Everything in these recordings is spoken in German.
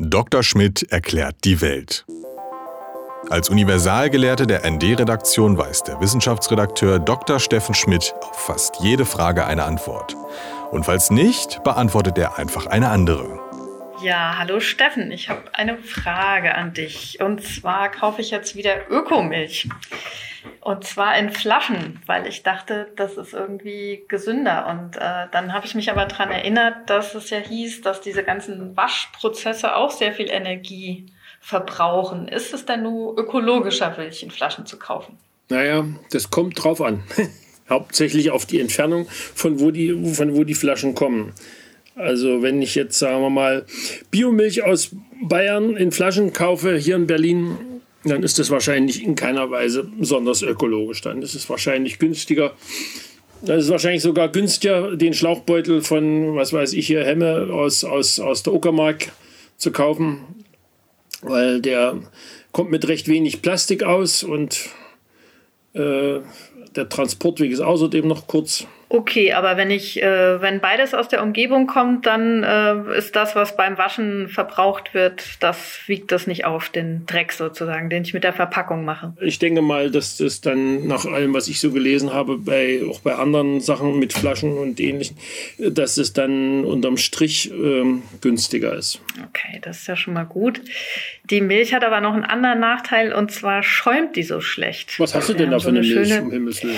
Dr. Schmidt erklärt die Welt. Als Universalgelehrte der ND-Redaktion weiß der Wissenschaftsredakteur Dr. Steffen Schmidt auf fast jede Frage eine Antwort. Und falls nicht, beantwortet er einfach eine andere. Ja, hallo Steffen, ich habe eine Frage an dich. Und zwar kaufe ich jetzt wieder Ökomilch. Und zwar in Flaschen, weil ich dachte, das ist irgendwie gesünder. Und äh, dann habe ich mich aber daran erinnert, dass es ja hieß, dass diese ganzen Waschprozesse auch sehr viel Energie verbrauchen. Ist es denn nur ökologischer, Milch in Flaschen zu kaufen? Naja, das kommt drauf an. Hauptsächlich auf die Entfernung, von wo die, von wo die Flaschen kommen. Also wenn ich jetzt, sagen wir mal, Biomilch aus Bayern in Flaschen kaufe, hier in Berlin, dann ist das wahrscheinlich in keiner Weise besonders ökologisch. Dann ist es wahrscheinlich günstiger. Das ist wahrscheinlich sogar günstiger, den Schlauchbeutel von, was weiß ich hier, Hemme aus, aus, aus der Uckermark zu kaufen, weil der kommt mit recht wenig Plastik aus und äh, der Transportweg ist außerdem noch kurz. Okay, aber wenn ich, äh, wenn beides aus der Umgebung kommt, dann äh, ist das, was beim Waschen verbraucht wird, das wiegt das nicht auf, den Dreck sozusagen, den ich mit der Verpackung mache. Ich denke mal, dass das dann nach allem, was ich so gelesen habe, bei, auch bei anderen Sachen mit Flaschen und ähnlichen, dass es dann unterm Strich ähm, günstiger ist. Okay, das ist ja schon mal gut. Die Milch hat aber noch einen anderen Nachteil und zwar schäumt die so schlecht. Was hast du denn da für eine, eine Milch, um Himmels Willen?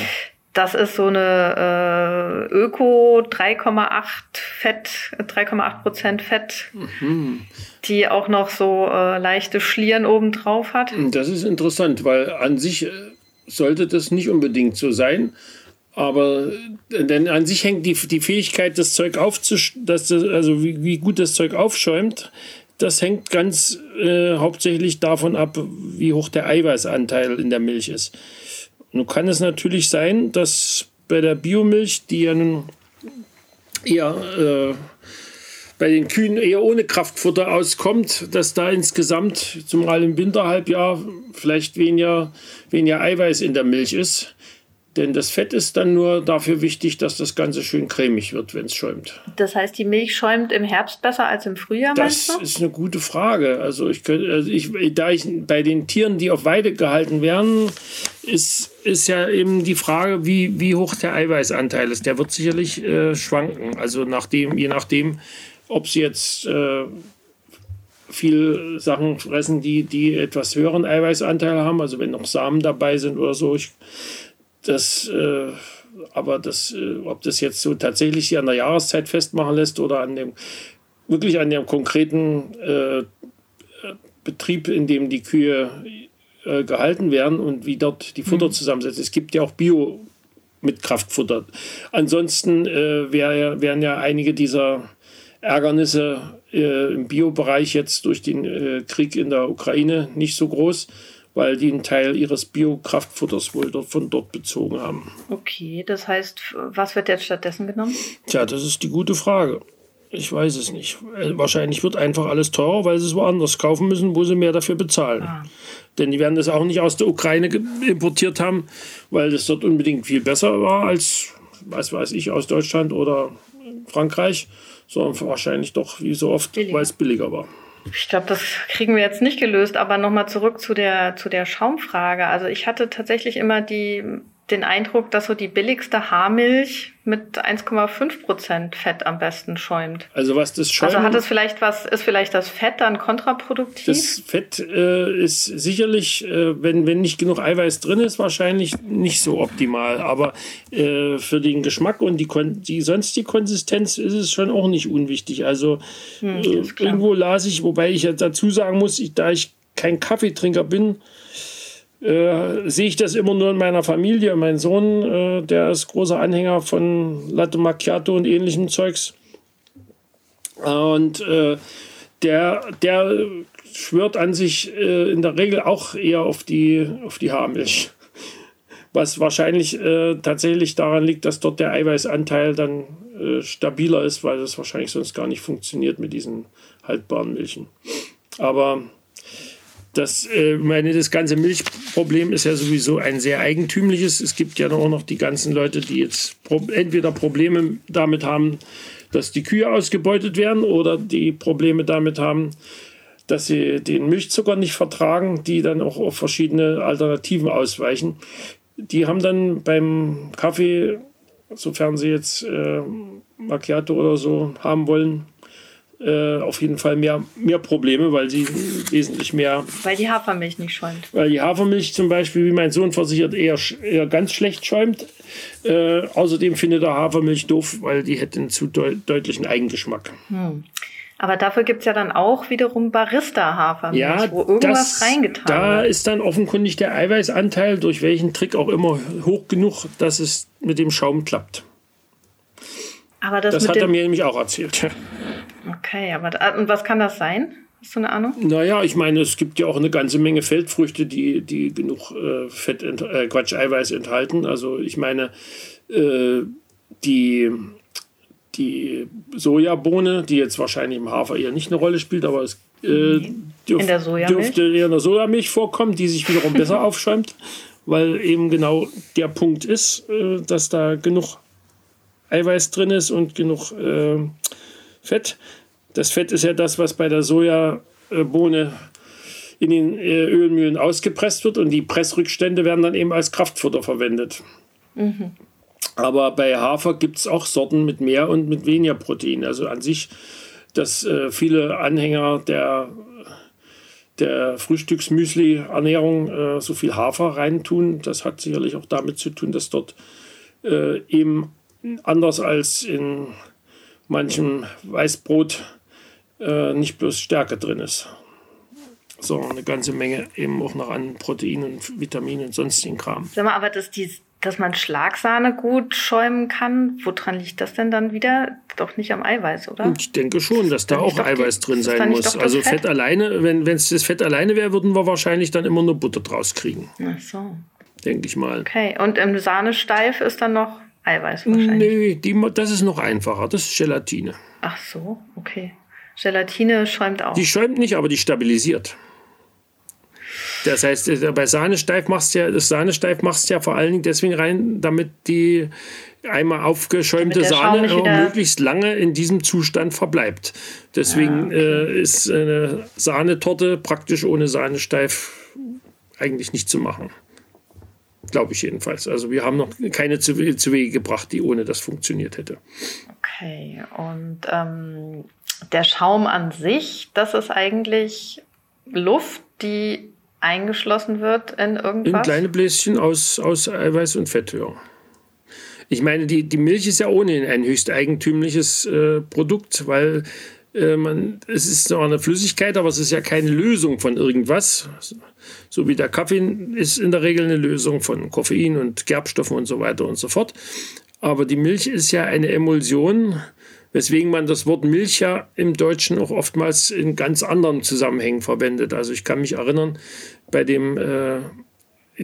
Das ist so eine äh, Öko 3,8 Fett, 3,8 Prozent Fett, mhm. die auch noch so äh, leichte Schlieren oben drauf hat. Das ist interessant, weil an sich äh, sollte das nicht unbedingt so sein. Aber äh, denn an sich hängt die, die Fähigkeit, das Zeug aufzuschäumen, also wie, wie gut das Zeug aufschäumt, das hängt ganz äh, hauptsächlich davon ab, wie hoch der Eiweißanteil in der Milch ist. Nun kann es natürlich sein, dass bei der Biomilch, die ja nun eher äh, bei den Kühen eher ohne Kraftfutter auskommt, dass da insgesamt, zumal im Winterhalbjahr, vielleicht weniger, weniger Eiweiß in der Milch ist. Denn das Fett ist dann nur dafür wichtig, dass das Ganze schön cremig wird, wenn es schäumt. Das heißt, die Milch schäumt im Herbst besser als im Frühjahr? Das ist eine gute Frage. Also ich könnte, also ich, da ich bei den Tieren, die auf Weide gehalten werden, ist, ist ja eben die Frage, wie, wie hoch der Eiweißanteil ist. Der wird sicherlich äh, schwanken. Also nachdem, je nachdem, ob sie jetzt äh, viel Sachen fressen, die, die etwas höheren Eiweißanteil haben, also wenn noch Samen dabei sind oder so. Ich, das, äh, aber das, äh, ob das jetzt so tatsächlich sich an der Jahreszeit festmachen lässt oder an dem wirklich an dem konkreten äh, Betrieb, in dem die Kühe äh, gehalten werden und wie dort die Futter mhm. zusammensetzt. Es gibt ja auch Bio mit Kraftfutter. Ansonsten äh, wär, wären ja einige dieser Ärgernisse äh, im Biobereich jetzt durch den äh, Krieg in der Ukraine nicht so groß weil die einen Teil ihres Biokraftfutters wohl dort, von dort bezogen haben. Okay, das heißt, was wird jetzt stattdessen genommen? Tja, das ist die gute Frage. Ich weiß es nicht. Äh, wahrscheinlich wird einfach alles teurer, weil sie es woanders kaufen müssen, wo sie mehr dafür bezahlen. Ah. Denn die werden das auch nicht aus der Ukraine importiert haben, weil das dort unbedingt viel besser war als, was weiß ich, aus Deutschland oder Frankreich, sondern wahrscheinlich doch, wie so oft, weil es billiger war. Ich glaube, das kriegen wir jetzt nicht gelöst, aber nochmal zurück zu der, zu der Schaumfrage. Also ich hatte tatsächlich immer die, den Eindruck, dass so die billigste Haarmilch mit 1,5 Prozent Fett am besten schäumt. Also was das Schäumen... Also hat es vielleicht was, ist vielleicht das Fett dann kontraproduktiv? Das Fett äh, ist sicherlich, äh, wenn, wenn nicht genug Eiweiß drin ist, wahrscheinlich nicht so optimal. Aber äh, für den Geschmack und die, die sonst die Konsistenz ist es schon auch nicht unwichtig. Also hm, äh, irgendwo las ich, wobei ich ja dazu sagen muss, ich, da ich kein Kaffeetrinker bin, äh, sehe ich das immer nur in meiner Familie. Mein Sohn, äh, der ist großer Anhänger von Latte Macchiato und ähnlichem Zeugs. Und äh, der, der schwört an sich äh, in der Regel auch eher auf die, auf die Haarmilch. Was wahrscheinlich äh, tatsächlich daran liegt, dass dort der Eiweißanteil dann äh, stabiler ist, weil das wahrscheinlich sonst gar nicht funktioniert mit diesen haltbaren Milchen. Aber das, äh, meine, das ganze Milchproblem ist ja sowieso ein sehr eigentümliches. Es gibt ja auch noch die ganzen Leute, die jetzt entweder Probleme damit haben, dass die Kühe ausgebeutet werden oder die Probleme damit haben, dass sie den Milchzucker nicht vertragen, die dann auch auf verschiedene Alternativen ausweichen. Die haben dann beim Kaffee, sofern sie jetzt äh, Macchiato oder so haben wollen, äh, auf jeden Fall mehr, mehr Probleme, weil sie wesentlich mehr. Weil die Hafermilch nicht schäumt. Weil die Hafermilch zum Beispiel, wie mein Sohn versichert, eher, eher ganz schlecht schäumt. Äh, außerdem findet er Hafermilch doof, weil die hätte einen zu deut deutlichen Eigengeschmack. Hm. Aber dafür gibt es ja dann auch wiederum Barista-Hafermilch, ja, wo irgendwas das, reingetan da wird. Da ist dann offenkundig der Eiweißanteil, durch welchen Trick auch immer, hoch genug, dass es mit dem Schaum klappt. Aber das, das hat er mir nämlich auch erzählt. Okay, aber und was kann das sein? Hast du eine Ahnung? Naja, ich meine, es gibt ja auch eine ganze Menge Feldfrüchte, die, die genug äh, Fett, äh, Quatsch, Eiweiß enthalten. Also ich meine, äh, die, die Sojabohne, die jetzt wahrscheinlich im Hafer eher nicht eine Rolle spielt, aber es äh, dürf, dürfte eher in der Sojamilch vorkommen, die sich wiederum besser aufschäumt, weil eben genau der Punkt ist, äh, dass da genug Eiweiß drin ist und genug äh, Fett. Das Fett ist ja das, was bei der Sojabohne in den äh, Ölmühlen ausgepresst wird und die Pressrückstände werden dann eben als Kraftfutter verwendet. Mhm. Aber bei Hafer gibt es auch Sorten mit mehr und mit weniger Protein. Also an sich, dass äh, viele Anhänger der, der Frühstücksmüsli-Ernährung äh, so viel Hafer reintun, das hat sicherlich auch damit zu tun, dass dort äh, eben anders als in manchem Weißbrot äh, nicht bloß Stärke drin ist, sondern eine ganze Menge eben auch noch an Proteinen, Vitaminen und sonstigen Kram. Sag mal, aber dass, die, dass man Schlagsahne gut schäumen kann, woran liegt das denn dann wieder? Doch nicht am Eiweiß, oder? Ich denke schon, dass da auch Eiweiß die, drin sein muss. Also Fett? Fett? alleine, wenn es das Fett alleine wäre, würden wir wahrscheinlich dann immer nur Butter draus kriegen. Ach so. Denke ich mal. Okay, und im Sahnesteif ist dann noch Eiweiß wahrscheinlich. Nee, die, das ist noch einfacher. Das ist Gelatine. Ach so, okay. Gelatine schäumt auch. Die schäumt nicht, aber die stabilisiert. Das heißt, äh, bei Sahnesteif machst du ja, das Sahnesteif machst du ja vor allen Dingen deswegen rein, damit die einmal aufgeschäumte Sahne möglichst lange in diesem Zustand verbleibt. Deswegen ah, okay. äh, ist eine Sahnetorte praktisch ohne Sahnesteif eigentlich nicht zu machen. Glaube ich jedenfalls. Also wir haben noch keine zu, zu Wege gebracht, die ohne das funktioniert hätte. Okay, und ähm, der Schaum an sich, das ist eigentlich Luft, die eingeschlossen wird in irgendwas? In kleine Bläschen aus, aus Eiweiß und Fett, ja. Ich meine, die, die Milch ist ja ohnehin ein höchst eigentümliches äh, Produkt, weil äh, man, es ist zwar eine Flüssigkeit, aber es ist ja keine Lösung von irgendwas. So wie der Kaffee ist in der Regel eine Lösung von Koffein und Gerbstoffen und so weiter und so fort. Aber die Milch ist ja eine Emulsion, weswegen man das Wort Milch ja im Deutschen auch oftmals in ganz anderen Zusammenhängen verwendet. Also ich kann mich erinnern, bei dem äh,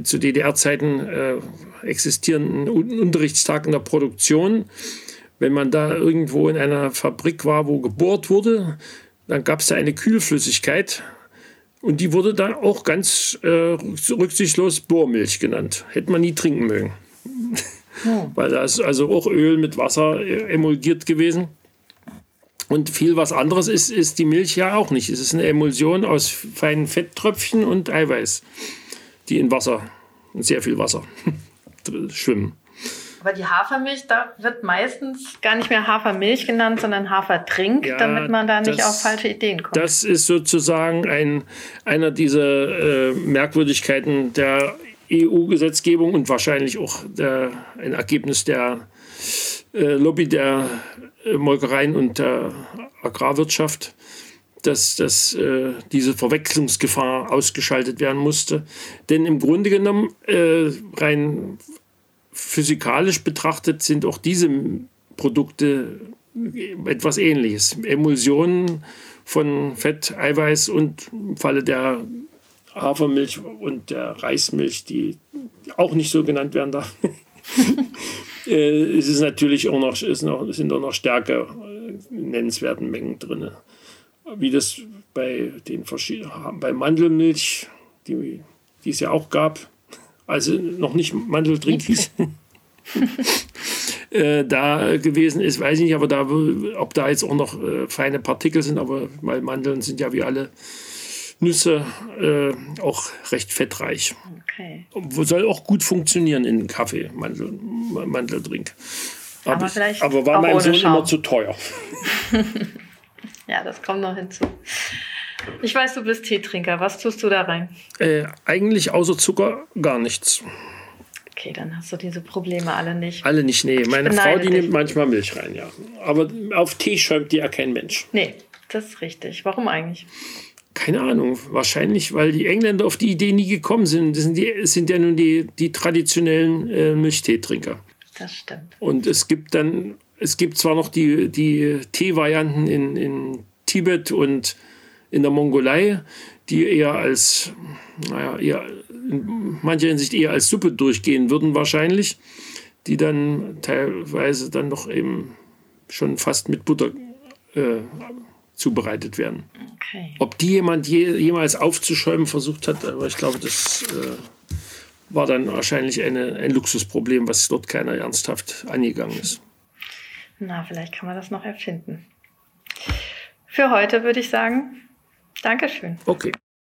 zu DDR-Zeiten äh, existierenden Unterrichtstag in der Produktion, wenn man da irgendwo in einer Fabrik war, wo gebohrt wurde, dann gab es da eine Kühlflüssigkeit und die wurde dann auch ganz äh, rücksichtslos Bohrmilch genannt. Hätte man nie trinken mögen. Ja. Weil da ist also auch Öl mit Wasser äh, emulgiert gewesen. Und viel was anderes ist, ist die Milch ja auch nicht. Es ist eine Emulsion aus feinen Fetttröpfchen und Eiweiß, die in Wasser, in sehr viel Wasser schwimmen. Aber die Hafermilch, da wird meistens gar nicht mehr Hafermilch genannt, sondern Hafertrink, ja, damit man da nicht das, auf falsche Ideen kommt. Das ist sozusagen ein, einer dieser äh, Merkwürdigkeiten der EU-Gesetzgebung und wahrscheinlich auch der, ein Ergebnis der äh, Lobby der äh, Molkereien und der Agrarwirtschaft, dass, dass äh, diese Verwechslungsgefahr ausgeschaltet werden musste. Denn im Grunde genommen, äh, rein physikalisch betrachtet sind auch diese Produkte etwas ähnliches. Emulsionen von Fett, Eiweiß und im Falle der Hafermilch und der Reismilch, die auch nicht so genannt werden darf. äh, es ist natürlich auch noch, ist noch, sind auch noch stärker äh, nennenswerten Mengen drin. Wie das bei den verschiedenen, bei Mandelmilch, die, die es ja auch gab, also noch nicht Mandeldrink hieß, äh, da gewesen ist, weiß ich nicht, aber da, ob da jetzt auch noch äh, feine Partikel sind, aber weil Mandeln sind ja wie alle Nüsse äh, auch recht fettreich. Okay. Soll auch gut funktionieren in Kaffee, Mandel, Mandeldrink. Aber, vielleicht aber war meinem ohne Sohn Schaum. immer zu teuer. Ja, das kommt noch hinzu. Ich weiß, du bist Teetrinker. Was tust du da rein? Äh, eigentlich außer Zucker gar nichts. Okay, dann hast du diese Probleme alle nicht. Alle nicht, nee. Meine Frau, die dich. nimmt manchmal Milch rein, ja. Aber auf Tee schäumt die ja kein Mensch. Nee, das ist richtig. Warum eigentlich? Keine Ahnung. Wahrscheinlich, weil die Engländer auf die Idee nie gekommen sind. Das sind, die, es sind ja nun die, die traditionellen äh, Milchteetrinker. Das stimmt. Und es gibt dann, es gibt zwar noch die, die Teevarianten in, in Tibet und in der Mongolei, die eher als, naja, eher in mancher Hinsicht eher als Suppe durchgehen würden wahrscheinlich, die dann teilweise dann noch eben schon fast mit Butter äh, zubereitet werden. Okay. Ob die jemand je, jemals aufzuschäumen versucht hat, aber ich glaube, das äh, war dann wahrscheinlich eine, ein Luxusproblem, was dort keiner ernsthaft angegangen ist. Na, vielleicht kann man das noch erfinden. Für heute würde ich sagen, Dankeschön. Okay.